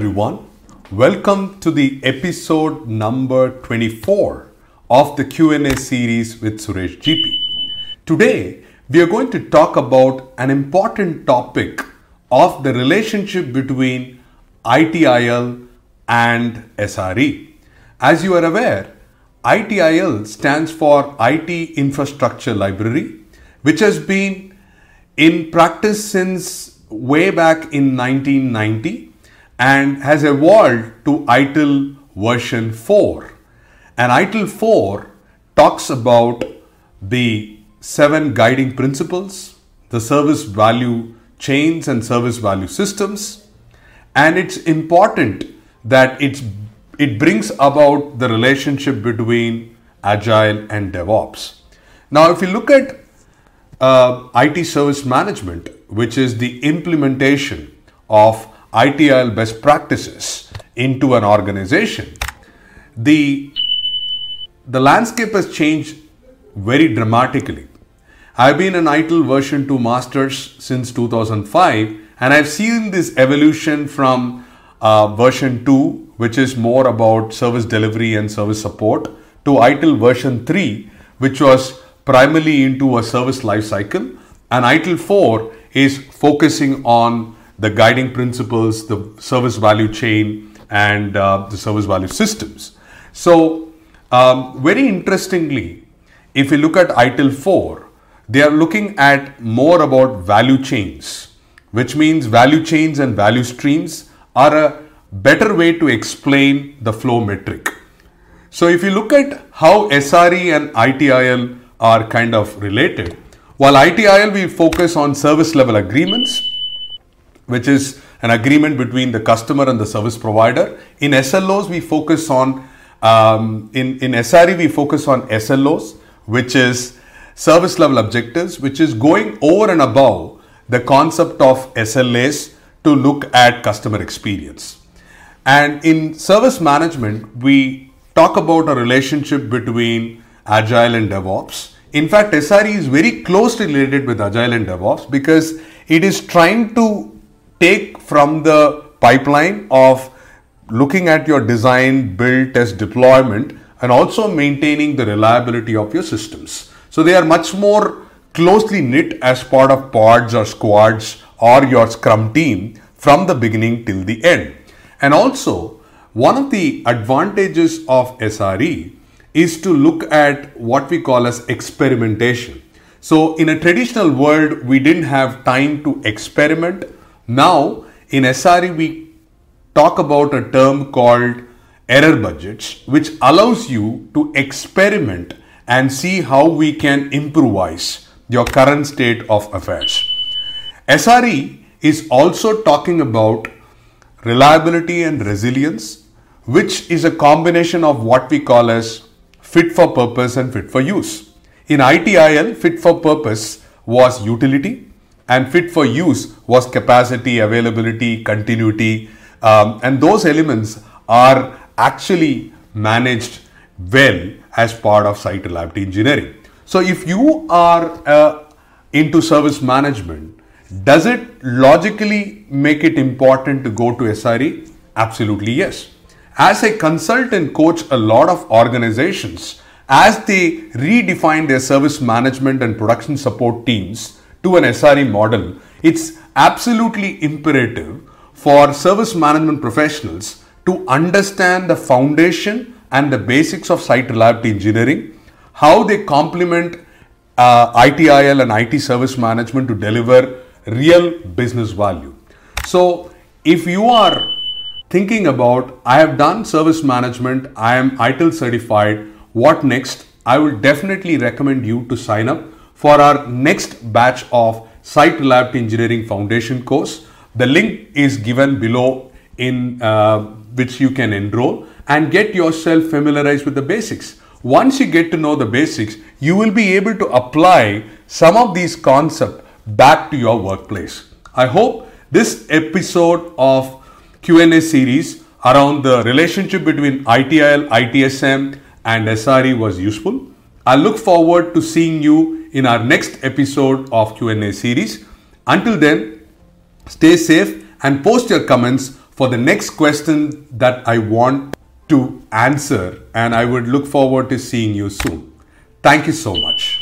everyone. Welcome to the episode number 24 of the Q&A series with Suresh GP. Today, we are going to talk about an important topic of the relationship between ITIL and SRE. As you are aware, ITIL stands for IT Infrastructure Library, which has been in practice since way back in 1990 and has evolved to ITIL version 4. And ITIL 4 talks about the seven guiding principles, the service value chains and service value systems. And it's important that it's, it brings about the relationship between Agile and DevOps. Now, if you look at uh, IT service management, which is the implementation of ITIL best practices into an organization, the, the landscape has changed very dramatically. I've been an ITIL version 2 masters since 2005 and I've seen this evolution from uh, version 2, which is more about service delivery and service support, to ITIL version 3, which was primarily into a service life cycle, and ITIL 4 is focusing on the guiding principles, the service value chain, and uh, the service value systems. So, um, very interestingly, if you look at ITIL 4, they are looking at more about value chains, which means value chains and value streams are a better way to explain the flow metric. So, if you look at how SRE and ITIL are kind of related, while ITIL we focus on service level agreements, which is an agreement between the customer and the service provider. In SLOs, we focus on, um, in, in SRE, we focus on SLOs, which is service level objectives, which is going over and above the concept of SLAs to look at customer experience. And in service management, we talk about a relationship between Agile and DevOps. In fact, SRE is very closely related with Agile and DevOps because it is trying to take from the pipeline of looking at your design, build, test, deployment, and also maintaining the reliability of your systems. So they are much more closely knit as part of pods or squads or your scrum team from the beginning till the end. And also, one of the advantages of SRE is to look at what we call as experimentation. So in a traditional world, we didn't have time to experiment now, in SRE, we talk about a term called error budgets, which allows you to experiment and see how we can improvise your current state of affairs. SRE is also talking about reliability and resilience, which is a combination of what we call as fit for purpose and fit for use. In ITIL, fit for purpose was utility, and fit for use was capacity, availability, continuity, um, and those elements are actually managed well as part of site reliability engineering. So, if you are uh, into service management, does it logically make it important to go to SRE? Absolutely yes. As a consultant coach a lot of organizations as they redefine their service management and production support teams to an SRE model, it's absolutely imperative for service management professionals to understand the foundation and the basics of site reliability engineering, how they complement uh, ITIL and IT service management to deliver real business value. So, if you are thinking about, I have done service management, I am ITIL certified, what next? I will definitely recommend you to sign up for our next batch of Site Reliability Engineering Foundation course. The link is given below in uh, which you can enroll and get yourself familiarized with the basics. Once you get to know the basics, you will be able to apply some of these concepts back to your workplace. I hope this episode of Q&A series around the relationship between ITIL, ITSM and SRE was useful. I look forward to seeing you in our next episode of Q&A series. Until then, stay safe and post your comments for the next question that I want to answer, and I would look forward to seeing you soon. Thank you so much.